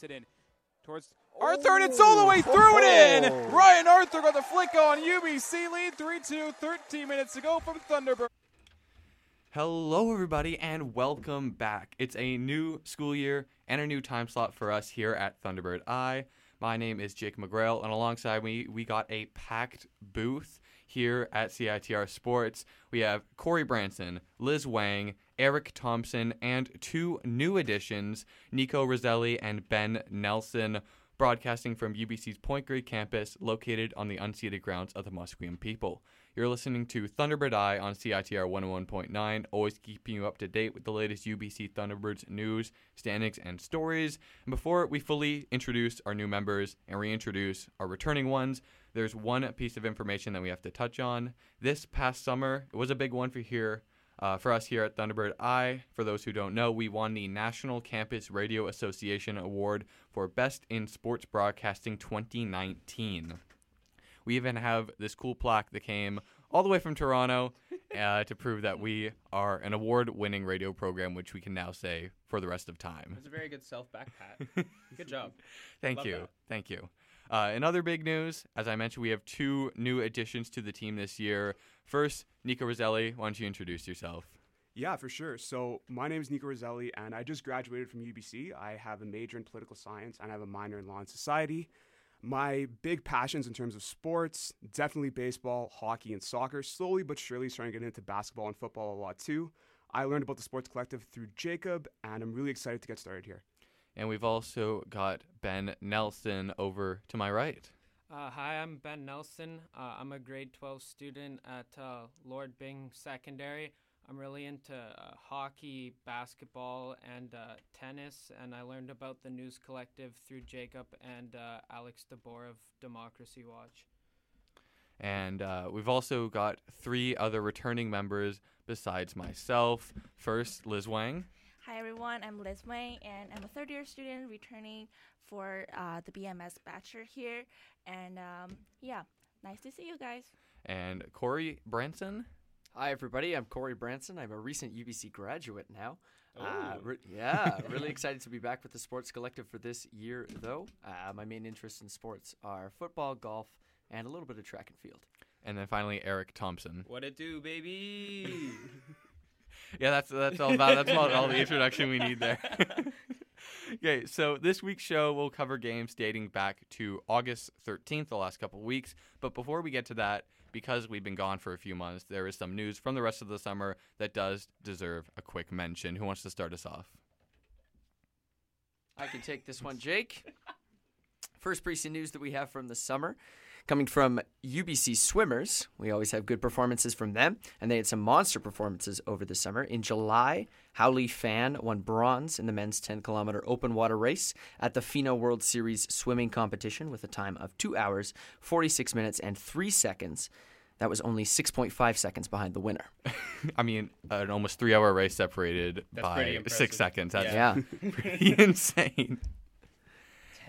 Taps it in towards Arthur, and it's all the oh. way through it. in. Oh. Ryan Arthur got the flick on UBC lead 3-2, 13 minutes to go from Thunderbird. Hello, everybody, and welcome back. It's a new school year and a new time slot for us here at Thunderbird Eye. My name is Jake McGrail, and alongside me, we got a packed booth here at CITR Sports. We have Corey Branson, Liz Wang, Eric Thompson, and two new additions, Nico Roselli and Ben Nelson, broadcasting from UBC's Point Grey campus located on the unceded grounds of the Musqueam people. You're listening to Thunderbird Eye on CITR 101.9, always keeping you up to date with the latest UBC Thunderbirds news, standings, and stories. And before we fully introduce our new members and reintroduce our returning ones, there's one piece of information that we have to touch on. This past summer, it was a big one for here. Uh, for us here at Thunderbird Eye, for those who don't know, we won the National Campus Radio Association Award for Best in Sports Broadcasting 2019. We even have this cool plaque that came all the way from Toronto uh, to prove that we are an award winning radio program, which we can now say for the rest of time. It's a very good self back pat. good job. Thank Love you. that. Thank you. Uh, in other big news, as I mentioned, we have two new additions to the team this year. First, Nico Roselli, why don't you introduce yourself? Yeah, for sure. So my name is Nico Roselli, and I just graduated from UBC. I have a major in political science and I have a minor in law and society. My big passions in terms of sports, definitely baseball, hockey, and soccer. Slowly but surely starting to get into basketball and football a lot too. I learned about the Sports Collective through Jacob, and I'm really excited to get started here. And we've also got Ben Nelson over to my right. Uh, hi, I'm Ben Nelson. Uh, I'm a grade 12 student at uh, Lord Byng Secondary. I'm really into uh, hockey, basketball, and uh, tennis, and I learned about the News Collective through Jacob and uh, Alex DeBoer of Democracy Watch. And uh, we've also got three other returning members besides myself. First, Liz Wang. Hi everyone, I'm Liz Wang and I'm a third year student returning for uh, the BMS Bachelor here. And um, yeah, nice to see you guys. And Corey Branson. Hi, everybody. I'm Corey Branson. I'm a recent UBC graduate now. Uh, re- yeah, really excited to be back with the Sports Collective for this year, though. Uh, my main interests in sports are football, golf, and a little bit of track and field. And then finally, Eric Thompson. What it do, baby? Yeah, that's that's all about that's about all the introduction we need there. okay, so this week's show will cover games dating back to August 13th, the last couple weeks. But before we get to that, because we've been gone for a few months, there is some news from the rest of the summer that does deserve a quick mention. Who wants to start us off? I can take this one, Jake. First piece of news that we have from the summer coming from UBC swimmers. We always have good performances from them, and they had some monster performances over the summer. In July, Hau-Li Fan won bronze in the men's 10 kilometer open water race at the FINA World Series swimming competition with a time of 2 hours, 46 minutes, and 3 seconds. That was only 6.5 seconds behind the winner. I mean, an almost three-hour race separated That's by six seconds. That's Yeah. pretty insane.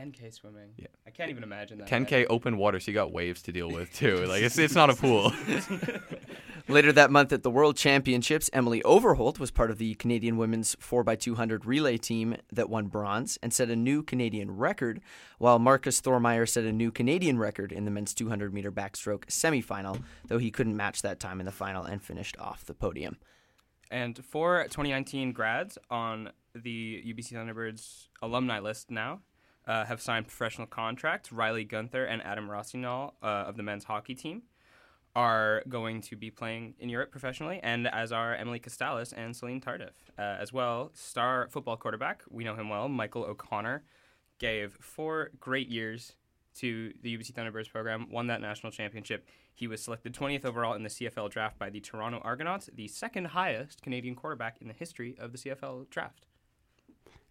10k swimming. Yeah. I can't even imagine that. 10k open water, so you got waves to deal with too. Like it's it's not a pool. Later that month at the World Championships, Emily Overholt was part of the Canadian women's 4x200 relay team that won bronze and set a new Canadian record, while Marcus Thormeyer set a new Canadian record in the men's 200 meter backstroke semifinal, though he couldn't match that time in the final and finished off the podium. And for 2019 grads on the UBC Thunderbirds alumni list now uh, have signed professional contracts. Riley Gunther and Adam Rossignol uh, of the men's hockey team are going to be playing in Europe professionally, and as are Emily Costalis and Celine Tardif. Uh, as well, star football quarterback, we know him well, Michael O'Connor, gave four great years to the UBC Thunderbirds program, won that national championship. He was selected 20th overall in the CFL draft by the Toronto Argonauts, the second highest Canadian quarterback in the history of the CFL draft.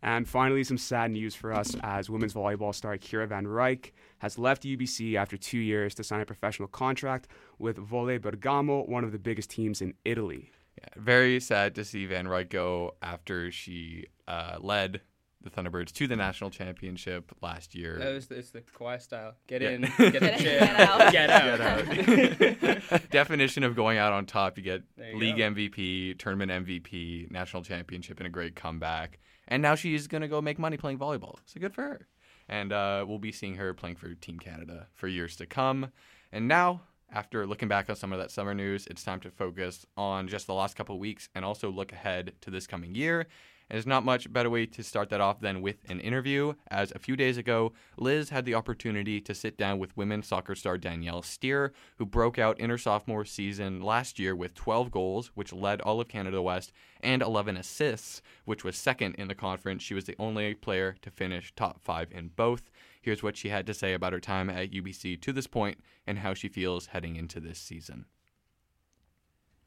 And finally, some sad news for us as women's volleyball star Kiera Van Ryk has left UBC after two years to sign a professional contract with Volley Bergamo, one of the biggest teams in Italy. Yeah, very sad to see Van Ryk go after she uh, led the Thunderbirds to the national championship last year. That was it's the Kawhi style. Get Yeah. in, get the Get in, chip, get out. get out. Definition of going out on top: you get you league go. MVP, tournament MVP, national championship, and a great comeback. And now she's gonna go make money playing volleyball. So good for her. And uh, we'll be seeing her playing for Team Canada for years to come. And now, after looking back on some of that summer news, it's time to focus on just the last couple weeks and also look ahead to this coming year. And there's not much better way to start that off than with an interview, as a few days ago, Liz had the opportunity to sit down with women's soccer star Danielle Steer, who broke out in her sophomore season last year with 12 goals, which led all of Canada West, and 11 assists, which was second in the conference. She was the only player to finish top five in both. Here's what she had to say about her time at UBC to this point and how she feels heading into this season.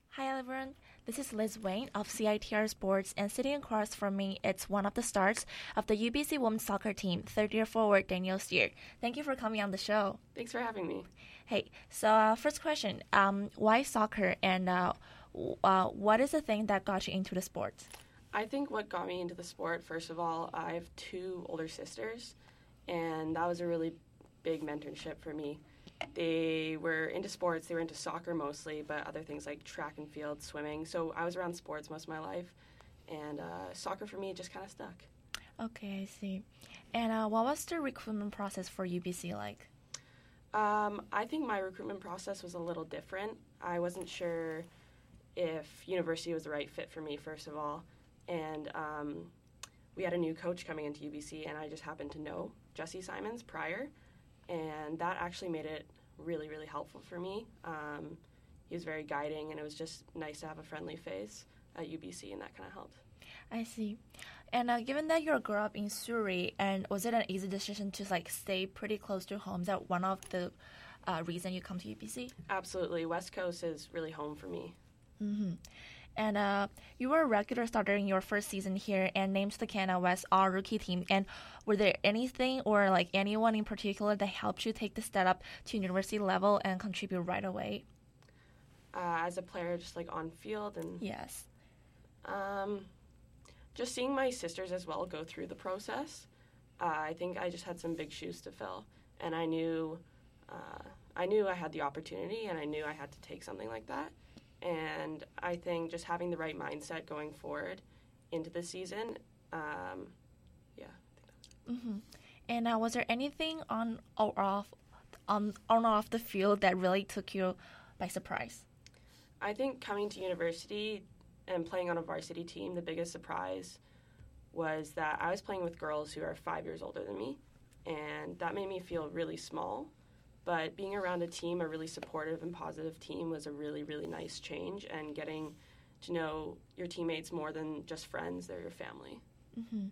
Hi everyone, this is Liz Wang of CITR Sports, and sitting across from me, it's one of the stars of the UBC women's soccer team, third year forward Danielle Steer. Thank you for coming on the show. Thanks for having me. Hey, so uh, first question, um, why soccer, and uh, uh, what is the thing that got you into the sport? I think what got me into the sport, first of all, I have two older sisters, and that was a really big mentorship for me. They were into sports, they were into soccer mostly, but other things like track and field, swimming. So I was around sports most of my life, and uh, soccer for me just kind of stuck. Okay, I see. And uh, what was the recruitment process for UBC like? Um, I think my recruitment process was a little different. I wasn't sure if university was the right fit for me, first of all. And um, we had a new coach coming into UBC, and I just happened to know Jesse Symons prior. And that actually made it really, really helpful for me. Um, he was very guiding, and it was just nice to have a friendly face at UBC, and that kind of helped. I see. And uh, given that you grew up in Surrey, and was it an easy decision to like stay pretty close to home? Is that one of the uh, reason you come to UBC? Absolutely. West Coast is really home for me. Mm-hmm. And uh, you were a regular starter in your first season here and named to the Canada West All Rookie team. And were there anything or like anyone in particular that helped you take the step up to university level and contribute right away? Uh, as a player, just like on field and Yes. Um, just seeing my sisters as well go through the process, uh, I think I just had some big shoes to fill, and I knew, uh, I knew I had the opportunity, and I knew I had to take something like that, and I think just having the right mindset going forward into the season, um, yeah. Mm-hmm. And uh, was there anything on or off, on on or off the field that really took you by surprise? I think coming to university and playing on a varsity team, the biggest surprise was that I was playing with girls who are five years older than me, and that made me feel really small. But being around a team, a really supportive and positive team, was a really, really nice change, and getting to know your teammates more than just friends, they're your family. Mm-hmm.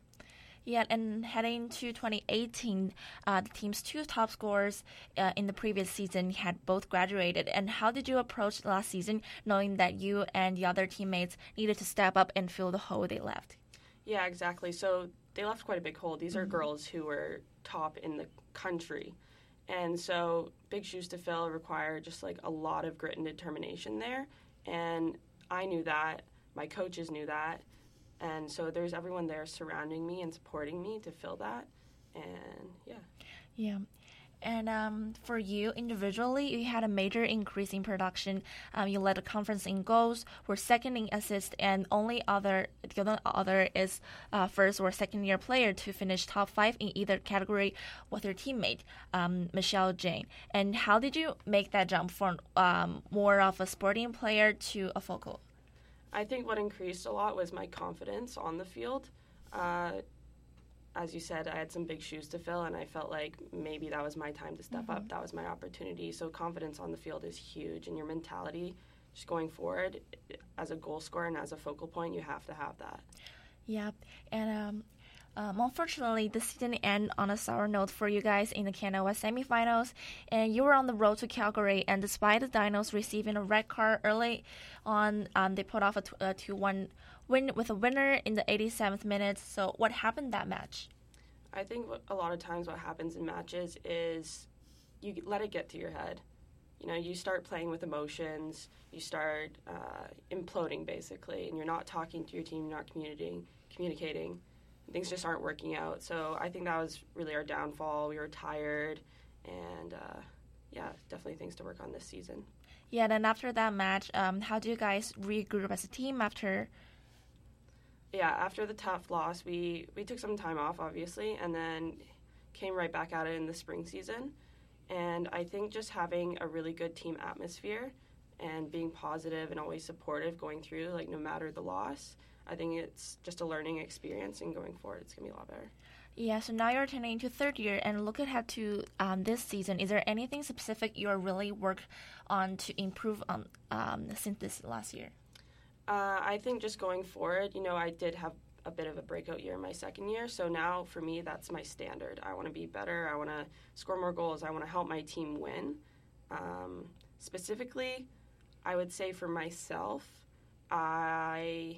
Yeah, and heading to 2018, uh, the team's two top scorers uh, in the previous season had both graduated. And how did you approach last season, knowing that you and the other teammates needed to step up and fill the hole they left? Yeah, exactly. So they left quite a big hole. These are girls who were top in the country. And so big shoes to fill require just like a lot of grit and determination there. And I knew that. My coaches knew that. And so there's everyone there surrounding me and supporting me to fill that. And yeah. Yeah. And um, for you individually, you had a major increase in production. Um, you led the conference in goals, were second in assists, and only other the other other is uh, first or second year player to finish top five in either category with your teammate um, Michelle Jang. And how did you make that jump from um, more of a sporting player to a focal? I think what increased a lot was my confidence on the field. Uh, as you said, I had some big shoes to fill, and I felt like maybe that was my time to step up. That was my opportunity. So, confidence on the field is huge, and your mentality just going forward as a goal scorer and as a focal point, you have to have that. Yeah, and um, um, unfortunately, the season ended on a sour note for you guys in the Canada semifinals, and you were on the road to Calgary. And despite the Dinos receiving a red card early on, um, they put off a, t- a 2-1 win with a winner in the 87th minute. So, what happened that match? I think what, a lot of times what happens in matches is you let it get to your head. You know, you start playing with emotions, you start uh, imploding basically, and you're not talking to your team, you're not communicating, communicating. Things just aren't working out. So I think that was really our downfall. We were tired, and uh, yeah, definitely things to work on this season. Yeah, and then after that match, um, how do you guys regroup as a team after? yeah, after the tough loss, we we took some time off, obviously, and then came right back at it in the spring season. And I think just having a really good team atmosphere and being positive and always supportive going through, like no matter the loss, I think it's just a learning experience. And going forward, it's gonna be a lot better. Yeah, so now you're turning into third year and look ahead to um, this season. Is there anything specific you're really work on to improve on um, since this last year? Uh, I think just going forward, you know, I did have a bit of a breakout year in my second year. So now for me, that's my standard. I want to be better. I want to score more goals. I want to help my team win. Um, specifically, I would say for myself, I.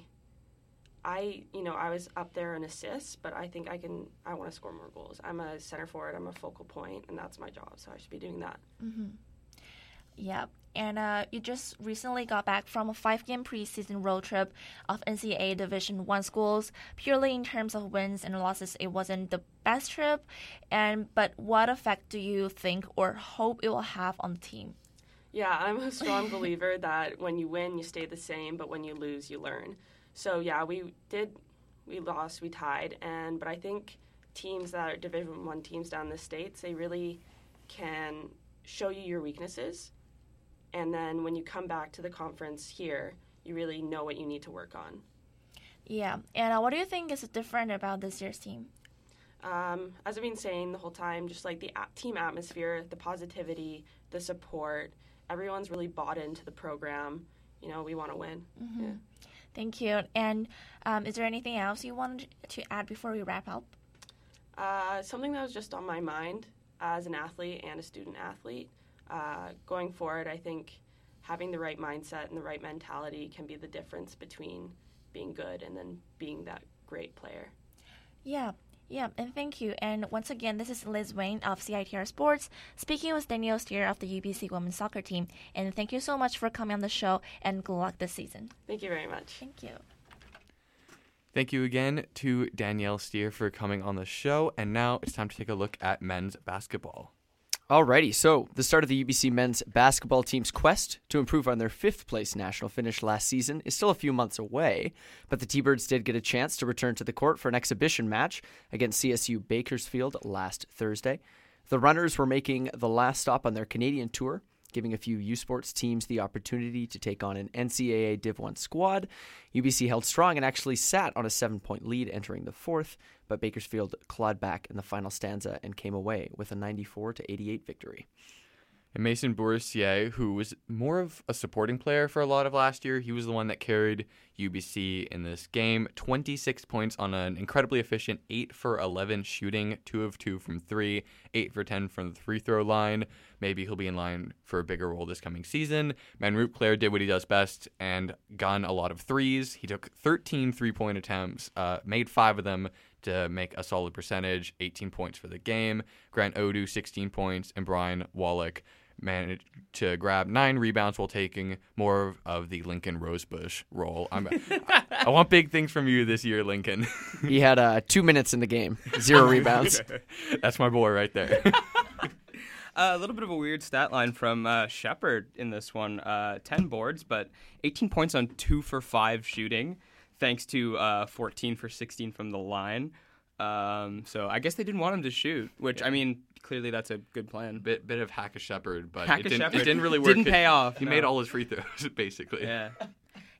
I, you know, I was up there in assists, but I think I can. I want to score more goals. I'm a center forward. I'm a focal point, and that's my job. So I should be doing that. Mm-hmm. Yeah, and uh, you just recently got back from a five-game preseason road trip of NCAA Division One schools. Purely in terms of wins and losses, it wasn't the best trip. And but what effect do you think or hope it will have on the team? Yeah, I'm a strong believer that when you win, you stay the same, but when you lose, you learn. So yeah, we did, we lost, we tied, and but I think teams that are Division One teams down in the states, they really can show you your weaknesses, and then when you come back to the conference here, you really know what you need to work on. Yeah, and uh, what do you think is different about this year's team? Um, as I've been saying the whole time, just like the team atmosphere, the positivity, the support, everyone's really bought into the program. You know, we want to win. Mm-hmm. Yeah. Thank you. And um, is there anything else you wanted to add before we wrap up? Uh, something that was just on my mind as an athlete and a student athlete. Uh, going forward, I think having the right mindset and the right mentality can be the difference between being good and then being that great player. Yeah, yeah, and thank you. And once again, this is Liz Wang of CITR Sports speaking with Danielle Steer of the UBC women's soccer team. And thank you so much for coming on the show and good luck this season. Thank you very much. Thank you. Thank you again to Danielle Steer for coming on the show. And now it's time to take a look at men's basketball. Alrighty, so the start of the UBC men's basketball team's quest to improve on their fifth place national finish last season is still a few months away, but the T Birds did get a chance to return to the court for an exhibition match against CSU Bakersfield last Thursday. The Runners were making the last stop on their Canadian tour, giving a few U Sports teams the opportunity to take on an NCAA Div 1 squad. UBC held strong and actually sat on a seven point lead entering the fourth, but Bakersfield clawed back in the final stanza and came away with a 94 to 88 victory. And Mason Bourcier, who was more of a supporting player for a lot of last year, he was the one that carried UBC in this game. 26 points on an incredibly efficient 8 for 11 shooting, 2 of 2 from 3, 8 for 10 from the free throw line. Maybe he'll be in line for a bigger role this coming season. Manroop Clair did what he does best and gun a lot of threes. He took 13 three point attempts, uh, made 5 of them to make a solid percentage, 18 points for the game. Grant Audu, 16 points, and Brian Wallach managed to grab nine rebounds while taking more of the Lincoln Rosebush role. I'm, I want big things from you this year, Lincoln. he had uh, two minutes in the game, zero rebounds. That's my boy right there. Uh, a little bit of a weird stat line from uh, Shepard in this one. Uh, 10 boards, but 18 points on 2 for 5 shooting, thanks to uh, 14 for 16 from the line. Um, so I guess they didn't want him to shoot, which, I mean, clearly that's a good plan. bit bit of hack a shepherd, but Hack it a didn't, shepherd. it didn't really work. Didn't pay off, He no. made all his free throws, basically. Yeah.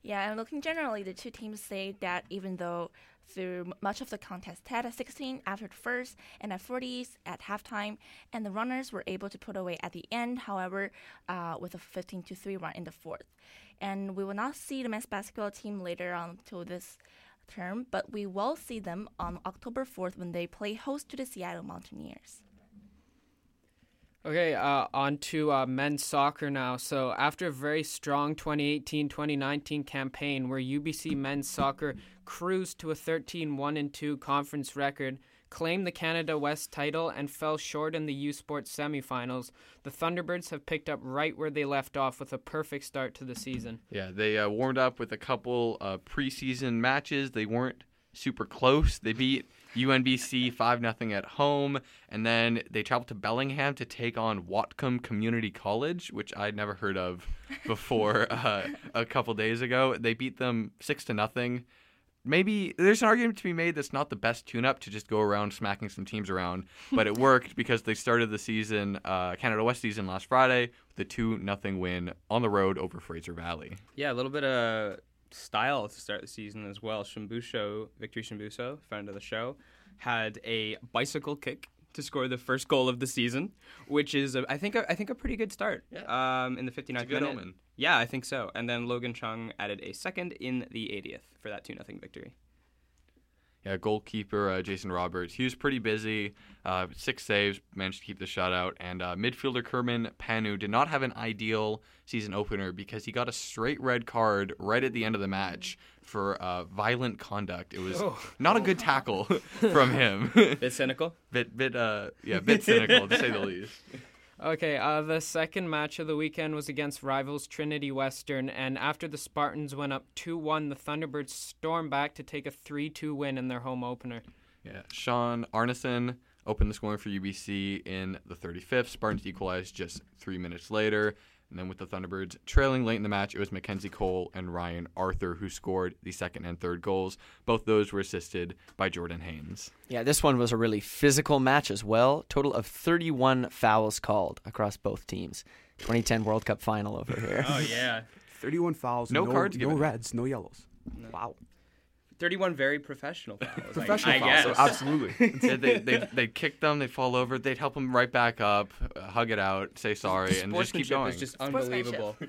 Yeah, and looking generally, the two teams say that even though through much of the contest had a 16 after the first and a 40s at halftime, and the runners were able to put away at the end, however, uh, with a 15 to 3 run in the fourth. And we will not see the men's basketball team later on to this term, but we will see them on October 4th when they play host to the Seattle Mountaineers. Okay, uh, on to uh, men's soccer now. So, after a very strong 2018 2019 campaign where UBC men's soccer cruised to a 13 1 2 conference record, claimed the Canada West title, and fell short in the U Sports semifinals, the Thunderbirds have picked up right where they left off with a perfect start to the season. Yeah, they uh, warmed up with a couple uh, preseason matches. They weren't super close. They beat UNBC 5 0 at home, and then they traveled to Bellingham to take on Whatcom Community College, which I'd never heard of before uh, a couple days ago. They beat them 6 to nothing. maybe there's an argument to be made that's not the best tune-up to just go around smacking some teams around, but it worked because they started the season, uh, Canada West season last Friday with a two nothing win on the road over Fraser Valley. Yeah, a little bit of style to start the season as well. Shumbusho, Victory Shumbusho, friend of the show, had a bicycle kick to score the first goal of the season, which is a, I think a, I think a pretty good start. Yeah. Um, in the 59th It's a good minute. omen. Yeah, I think so. And then Logan Chung added a second in the 80th for that 2 0 victory. Yeah, goalkeeper uh, Jason Roberts. He was pretty busy. Uh, six saves, managed to keep the shutout. And uh, midfielder Kerman Panu did not have an ideal season opener because he got a straight red card right at the end of the match for uh, violent conduct. It was not a good tackle from him. Bit cynical. bit, bit, uh, yeah, bit cynical to say the least. Okay, uh, the second match of the weekend was against rivals Trinity Western, and after the Spartans went up 2 1, the Thunderbirds stormed back to take a 3 2 win in their home opener. Yeah, Sean Arneson opened the scoring for UBC in the 35th. Spartans equalized just three minutes later. And then with the Thunderbirds trailing late in the match, it was Mackenzie Cole and Ryan Arthur who scored the second and third goals. Both those were assisted by Jordan Haynes. Yeah, this one was a really physical match as well. Total of 31 fouls called across both teams. 2010 World Cup final over here. Oh, yeah. 31 fouls. No cards No given. reds. No yellows. Wow. 31 very professional fouls. Professional I, fouls. guess. Absolutely. Yeah, they, they, they'd kick them, they'd fall over, they'd help them right back up, uh, hug it out, say sorry, and just keep Sportsmanship going. is just unbelievable.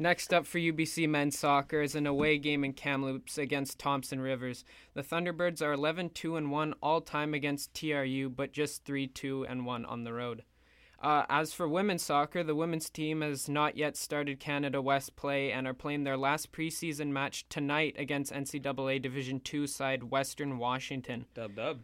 Next up for UBC men's soccer is an away game in Kamloops against Thompson Rivers. The Thunderbirds are 11 2 and 1 all time against TRU, but just 3 2 and 1 on the road. Uh, as for women's soccer, the women's team has not yet started Canada West play and are playing their last preseason match tonight against NCAA Division II side Western Washington. Dub dub.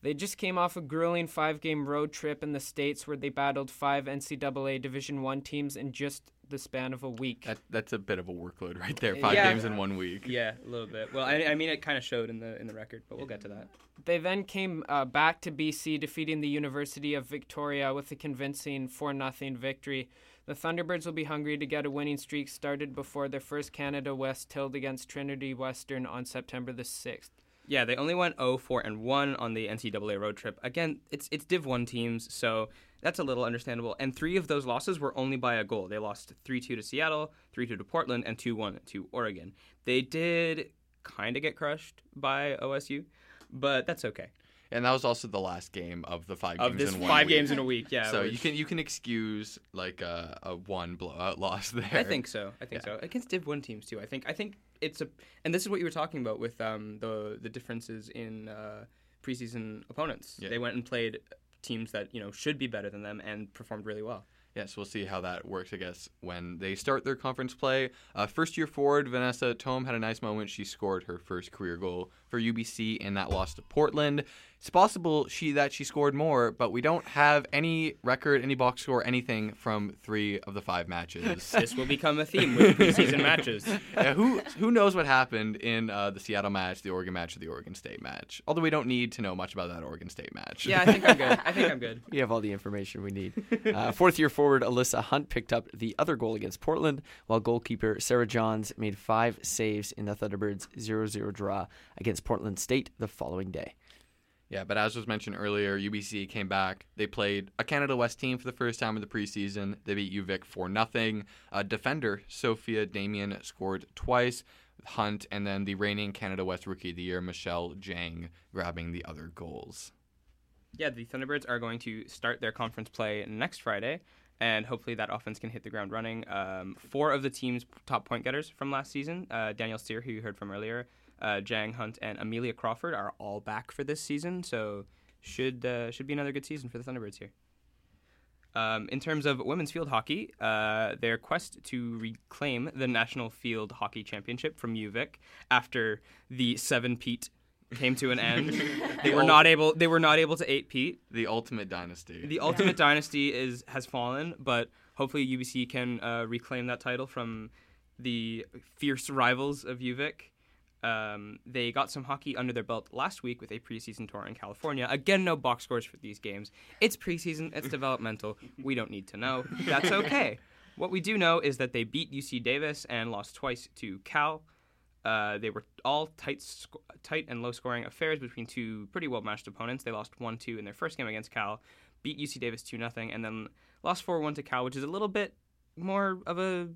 They just came off a grueling five game road trip in the States where they battled five NCAA Division One teams in just the span of a week. that, that's a bit of a workload right there. Five Yeah. games in one week. Yeah, a little bit. Well, I, I mean, it kind of showed in the in the record, but we'll get to that. They then came uh, back to BC, defeating the University of Victoria with a convincing 4 0 victory. The Thunderbirds will be hungry to get a winning streak started before their first Canada West tilt against Trinity Western on September the 6th. Yeah, they only went 0 4 and 1 on the NCAA road trip. Again, it's it's Div 1 teams, so that's a little understandable. And three of those losses were only by a goal. They lost 3 2 to Seattle, 3 2 to Portland, and 2 1 to Oregon. They did kind of get crushed by OSU, but that's okay. And that was also the last game of the five Of games this in one five week. games in a week, yeah. so you can you can excuse like a, a one blowout loss there. I think so. I think so. Against Div One teams too. I think. I think it's a. And this is what you were talking about with um, the the differences in uh, preseason opponents. Yeah. They went and played teams that you know should be better than them and performed really well. Yes, we'll see how that works. I guess when they start their conference play. Uh, first year forward Vanessa Tome had a nice moment. She scored her first career goal for UBC in that loss to Portland. It's possible she that she scored more, but we don't have any record, any box score, anything from three of the five matches. This will become a theme with preseason matches. Yeah, who who knows what happened in uh, the Seattle match, the Oregon match, or the Oregon State match? Although we don't need to know much about that Oregon State match. Yeah, I think I'm good. I think I'm good. We have all the information we need. Uh, fourth year forward Alyssa Hunt picked up the other goal against Portland, while goalkeeper Sarah Johns made five saves in the Thunderbirds' 0 0 draw against Portland State the following day. Yeah, but as was mentioned earlier, UBC came back. They played a Canada West team for the first time in the preseason. They beat UVic for nothing. Uh, defender Sophia Damien scored twice. Hunt and then the reigning Canada West Rookie of the Year Michelle Jang grabbing the other goals. Yeah, the Thunderbirds are going to start their conference play next Friday, and hopefully that offense can hit the ground running. Um, four of the team's top point getters from last season, uh, Danielle Steer, who you heard from earlier, uh, Jang Hunt, and Amelia Crawford are all back for this season, so should uh, should be another good season for the Thunderbirds here. Um, in terms of women's field hockey, uh, their quest to reclaim the National Field Hockey Championship from UVic after the seven peat came to an end, they were not able. They were not able to eight peat. The ultimate dynasty. The ultimate dynasty is has fallen, but hopefully UBC can uh, reclaim that title from the fierce rivals of UVic. Um, they got some hockey under their belt last week with a preseason tour in California. Again, no box scores for these games. It's preseason, it's developmental. We don't need to know. That's okay. What we do know is that they beat UC Davis and lost twice to Cal. Uh, they were all tight, sc- tight and low-scoring affairs between two pretty well-matched opponents. They lost one-two in their first game against Cal, beat UC Davis two 0 and then lost four-one to Cal, which is a little bit more of a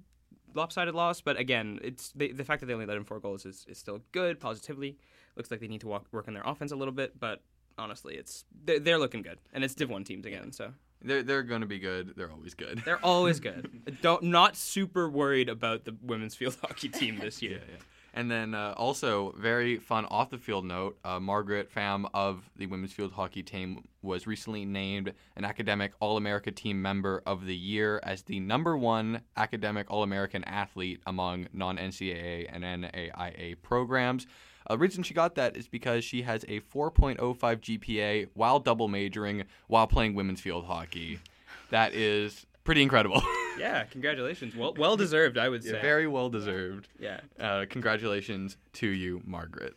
lopsided loss. But again, it's the, the fact that they only let in four goals is, is still good positively. Looks like they need to walk, work on their offense a little bit, but honestly, it's they're, they're looking good, and it's Div One teams again, so They're they're going to be good. They're always good. they're always good. Don't not super worried about the women's field hockey team this year. Yeah, yeah. And then uh, also very fun off the field note, uh, Margaret Pham of the women's field hockey team was recently named an academic All America team member of the year as the number one academic All American athlete among non NCAA and NAIA programs. Uh, the reason she got that is because she has a 4.05 GPA while double majoring while playing women's field hockey. That is pretty incredible. Yeah, congratulations. Well, well deserved, I would say. Very well deserved. yeah. Uh, congratulations to you, Margaret.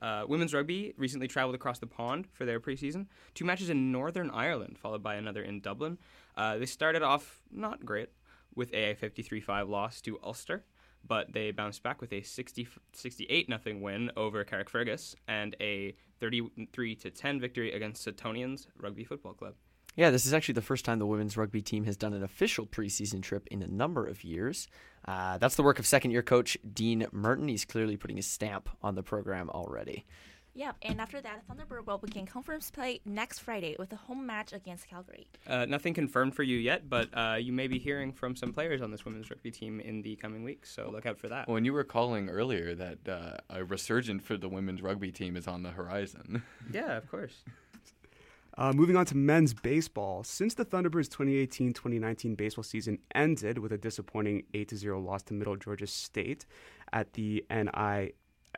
Uh, women's rugby recently traveled across the pond for their preseason. Two matches in Northern Ireland, followed by another in Dublin. Uh, they started off not great with a 53-5 loss to Ulster, but they bounced back with a 60, 68 0 win over Carrickfergus and a 33 10 victory against Suttonians Rugby Football Club. Yeah, this is actually the first time the women's rugby team has done an official preseason trip in a number of years. Uh, that's the work of second year coach Dean Merton. He's clearly putting his stamp on the program already. Yeah, and after that, Thunderbird will begin conference play next Friday with a home match against Calgary. Uh, nothing confirmed for you yet, but uh, you may be hearing from some players on this women's rugby team in the coming weeks, so look out for that. When you were calling earlier that uh, a resurgent for the women's rugby team is on the horizon. Yeah, of course. Uh, moving on to men's baseball. Since the Thunderbirds' 2018 2019 baseball season ended with a disappointing 8 0 loss to Middle Georgia State at the NI,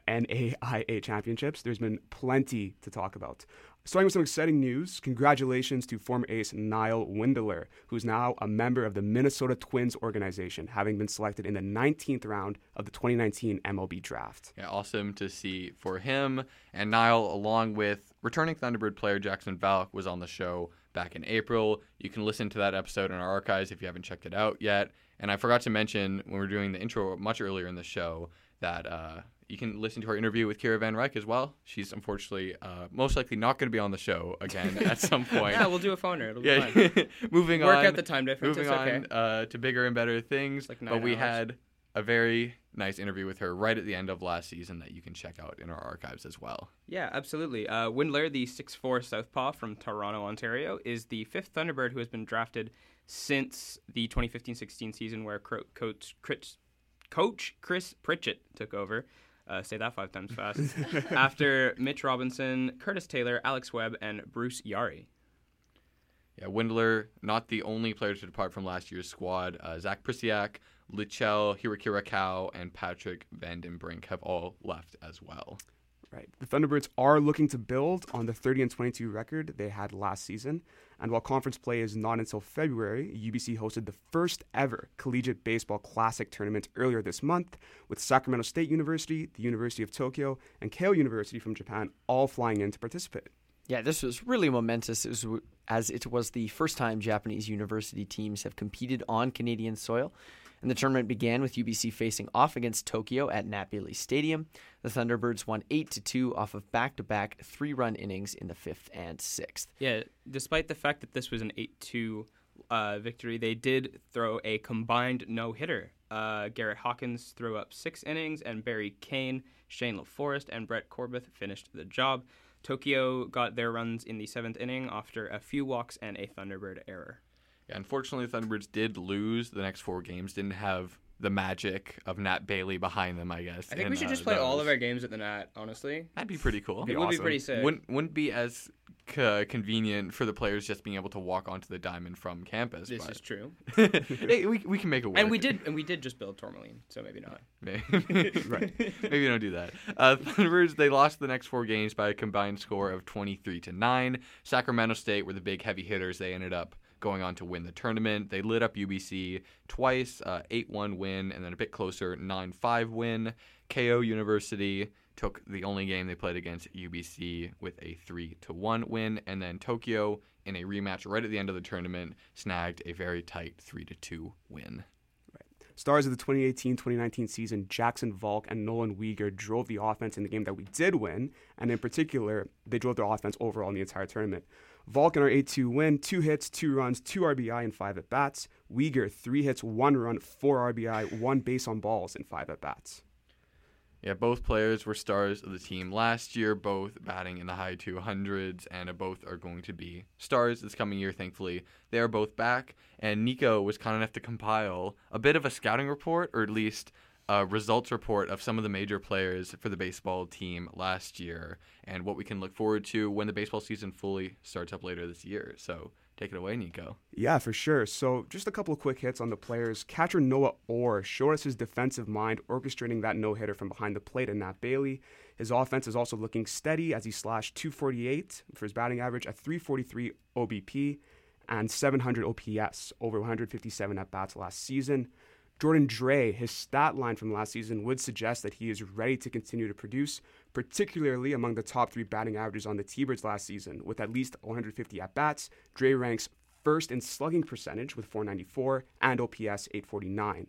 NAIA Championships, there's been plenty to talk about. Starting with some exciting news, congratulations to former ace Niall Windler, who's now a member of the Minnesota Twins organization, having been selected in the 19th round of the 2019 MLB draft. yeah, awesome to see for him. And Niall, along with returning Thunderbird player Jackson Valk, was on the show back in April. You can listen to that episode in our archives if you haven't checked it out yet. And I forgot to mention when we were doing the intro much earlier in the show that uh, you can listen to our interview with Kiera Van Ryk as well. She's unfortunately uh, most likely not going to be on the show again at some point. Yeah, we'll do a phoner. It'll be Yeah. fine. moving Work on. Work out the time difference. Moving okay. on uh, to bigger and better things. like but we hours. had a very nice interview with her right at the end of last season that you can check out in our archives as well. Yeah, absolutely. Uh, Windler, the 6'4 Southpaw from Toronto, Ontario, is the fifth Thunderbird who has been drafted since the 2015 16 season where Cro- coach, Chris, coach Chris Pritchett took over. Uh, say that five times fast. After Mitch Robinson, Curtis Taylor, Alex Webb, and Bruce Yari. Yeah, Windler, not the only player to depart from last year's squad. Uh, Zach Prisiak, Lichel Hirakira Cow, and Patrick Vandenbrink have all left as well. Right. The Thunderbirds are looking to build on the 30 and 22 record they had last season. And while conference play is not until February, UBC hosted the first ever collegiate baseball classic tournament earlier this month with Sacramento State University, the University of Tokyo, and Keio University from Japan all flying in to participate. Yeah, this was really momentous as it was the first time Japanese university teams have competed on Canadian soil. And the tournament began with UBC facing off against Tokyo at Bailey Stadium. The Thunderbirds won 8 to 2 off of back to back three run innings in the fifth and sixth. Yeah, despite the fact that this was an 8 2 uh, victory, they did throw a combined no hitter. Uh, Garrett Hawkins threw up six innings, and Barry Kane, Shane LaForest, and Brett Corbett finished the job. Tokyo got their runs in the seventh inning after a few walks and a Thunderbird error. Yeah, unfortunately, the Thunderbirds did lose the next four games. Didn't have the magic of Nat Bailey behind them, I guess. I think in, we should uh, just play all of our games at the Nat, honestly. That'd be pretty cool. It would be pretty sick. Wouldn't wouldn't be as c- convenient for the players just being able to walk onto the diamond from campus. this but is true. hey, we, we can make it work. And we did and we did just build Tourmaline, so maybe not. Maybe, right. Maybe don't do that. Uh, Thunderbirds they lost the next four games by a combined score of 23 to nine. Sacramento State were the big heavy hitters. They ended up going on to win the tournament. They lit up UBC twice, uh, 8-1 win, and then a bit closer 9-5 win. Keio University took the only game they played against UBC with a 3 to 1 win, and then Tokyo in a rematch right at the end of the tournament snagged a very tight 3 to 2 win. Stars of the 2018-2019 season, Jackson Valk and Nolan Weegar drove the offense in the game that we did win, and in particular, they drove their offense overall in the entire tournament. Valk in our 8-2 win, two hits, two runs, two RBI, and five at bats. Weegar, three hits, one run, four RBI, one base on balls, and five at bats. Yeah, both players were stars of the team last year, both batting in the high 200s, and both are going to be stars this coming year, thankfully. They are both back, and Nico was kind enough to compile a bit of a scouting report, or at least a results report of some of the major players for the baseball team last year, and what we can look forward to when the baseball season fully starts up later this year. So Take it away, Nico. Yeah, for sure. So, just a couple of quick hits on the players. Catcher Noah Orr showed us his defensive mind, orchestrating that no hitter from behind the plate and Nat Bailey. His offense is also looking steady as he slashed 248 for his batting average, a 343 OBP, and 700 OPS over 157 at bats last season. Jordan Dre, his stat line from last season would suggest that he is ready to continue to produce, particularly among the top three batting averages on the T-Birds last season. With at least 150 at bats, Dre ranks first in slugging percentage with 494 and OPS 849.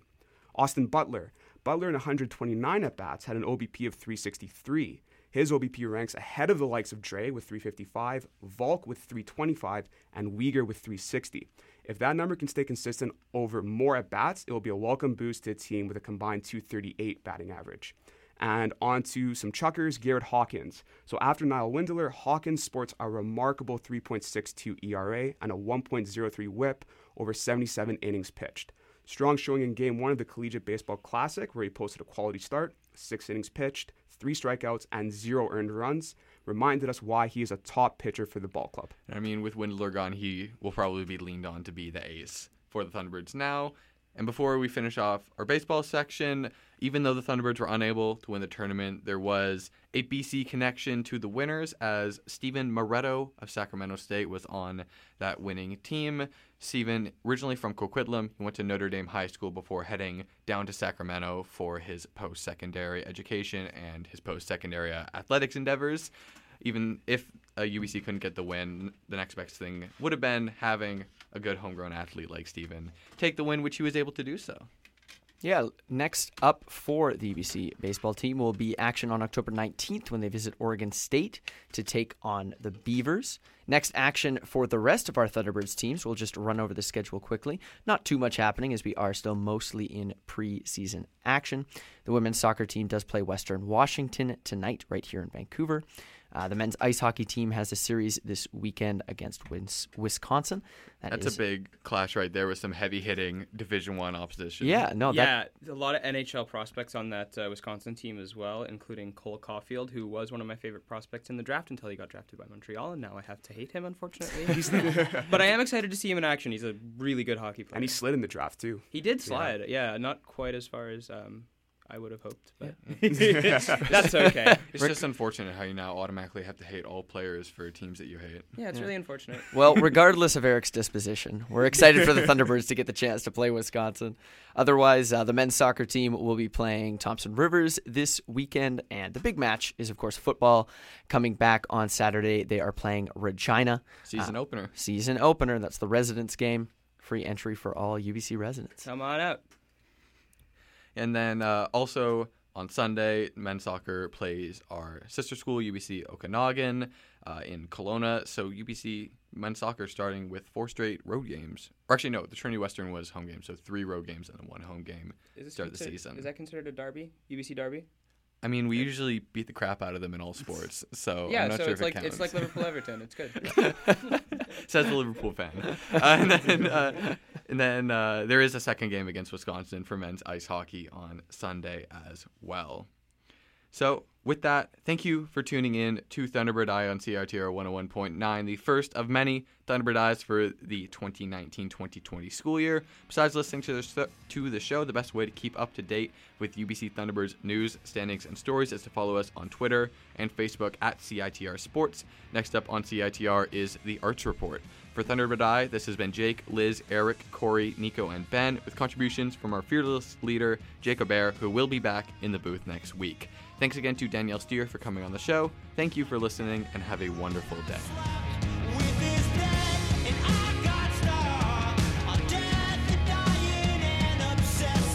Austin Butler, Butler in 129 at bats had an OBP of 363. His OBP ranks ahead of the likes of Dre with 355, Valk with 325, and Weegar with 360. If that number can stay consistent over more at bats, it will be a welcome boost to a team with a combined 238 batting average. And on to some chuckers, Garrett Hawkins. So after Niall Windler, Hawkins sports a remarkable 3.62 ERA and a 1.03 whip over 77 innings pitched. Strong showing in game one of the Collegiate Baseball Classic, where he posted a quality start, six innings pitched, three strikeouts, and zero earned runs, reminded us why he is a top pitcher for the ball club. I mean, with Windler gone, he will probably be leaned on to be the ace for the Thunderbirds now. And before we finish off our baseball section, even though the Thunderbirds were unable to win the tournament, there was a BC connection to the winners as Stephen Moretto of Sacramento State was on that winning team. Stephen, originally from Coquitlam, he went to Notre Dame High School before heading down to Sacramento for his post secondary education and his post secondary athletics endeavors. Even if uh, UBC couldn't get the win, the next best thing would have been having a good homegrown athlete like Steven take the win, which he was able to do so. Yeah, next up for the UBC baseball team will be action on October 19th when they visit Oregon State to take on the Beavers. Next action for the rest of our Thunderbirds teams, we'll just run over the schedule quickly. Not too much happening as we are still mostly in preseason action. The women's soccer team does play Western Washington tonight, right here in Vancouver. Uh, the men's ice hockey team has a series this weekend against Wisconsin. That That's is, a big clash right there with some heavy hitting Division One opposition. Yeah, no, yeah, a lot of NHL prospects on that uh, Wisconsin team as well, including Cole Caufield, who was one of my favorite prospects in the draft until he got drafted by Montreal, and now I have to hate him, unfortunately. but I am excited to see him in action. He's a really good hockey player, and he slid in the draft too. He did slide, yeah, yeah not quite as far as. Um, I would have hoped, but yeah. that's okay. It's just unfortunate how you now automatically have to hate all players for teams that you hate. Yeah, it's yeah. really unfortunate. Well, regardless of Eric's disposition, we're excited for the Thunderbirds to get the chance to play Wisconsin. Otherwise, uh, the men's soccer team will be playing Thompson Rivers this weekend, and the big match is, of course, football. Coming back on Saturday, they are playing Regina. Season uh, opener. Season opener. That's the residence game. Free entry for all UBC residents. Come on out. And then uh, also on Sunday, men's soccer plays our sister school, UBC Okanagan, uh, in Kelowna. So UBC men's soccer starting with four straight road games. Or actually, no, the Trinity Western was home game, so three road games and then one home game to start the season. Is that considered a derby? UBC derby? I mean, we usually beat the crap out of them in all sports, so yeah. I'm not so sure it's like it it's like Liverpool Everton. It's good. Says the Liverpool fan. Uh, and then, uh, and then uh, there is a second game against Wisconsin for men's ice hockey on Sunday as well. So with that, thank you for tuning in to Thunderbird Eye on CITR 101.9, the first of many Thunderbird Eyes for the 2019-2020 school year. Besides listening to the, to the show, the best way to keep up to date with UBC Thunderbirds news, standings, and stories is to follow us on Twitter and Facebook at CITR Sports. Next up on CITR is the Arts Report. For Thunderbird Eye, this has been Jake, Liz, Eric, Corey, Nico, and Ben, with contributions from our fearless leader, Jacob Air, who will be back in the booth next week. Thanks again to Danielle Steer for coming on the show. Thank you for listening and have a wonderful day.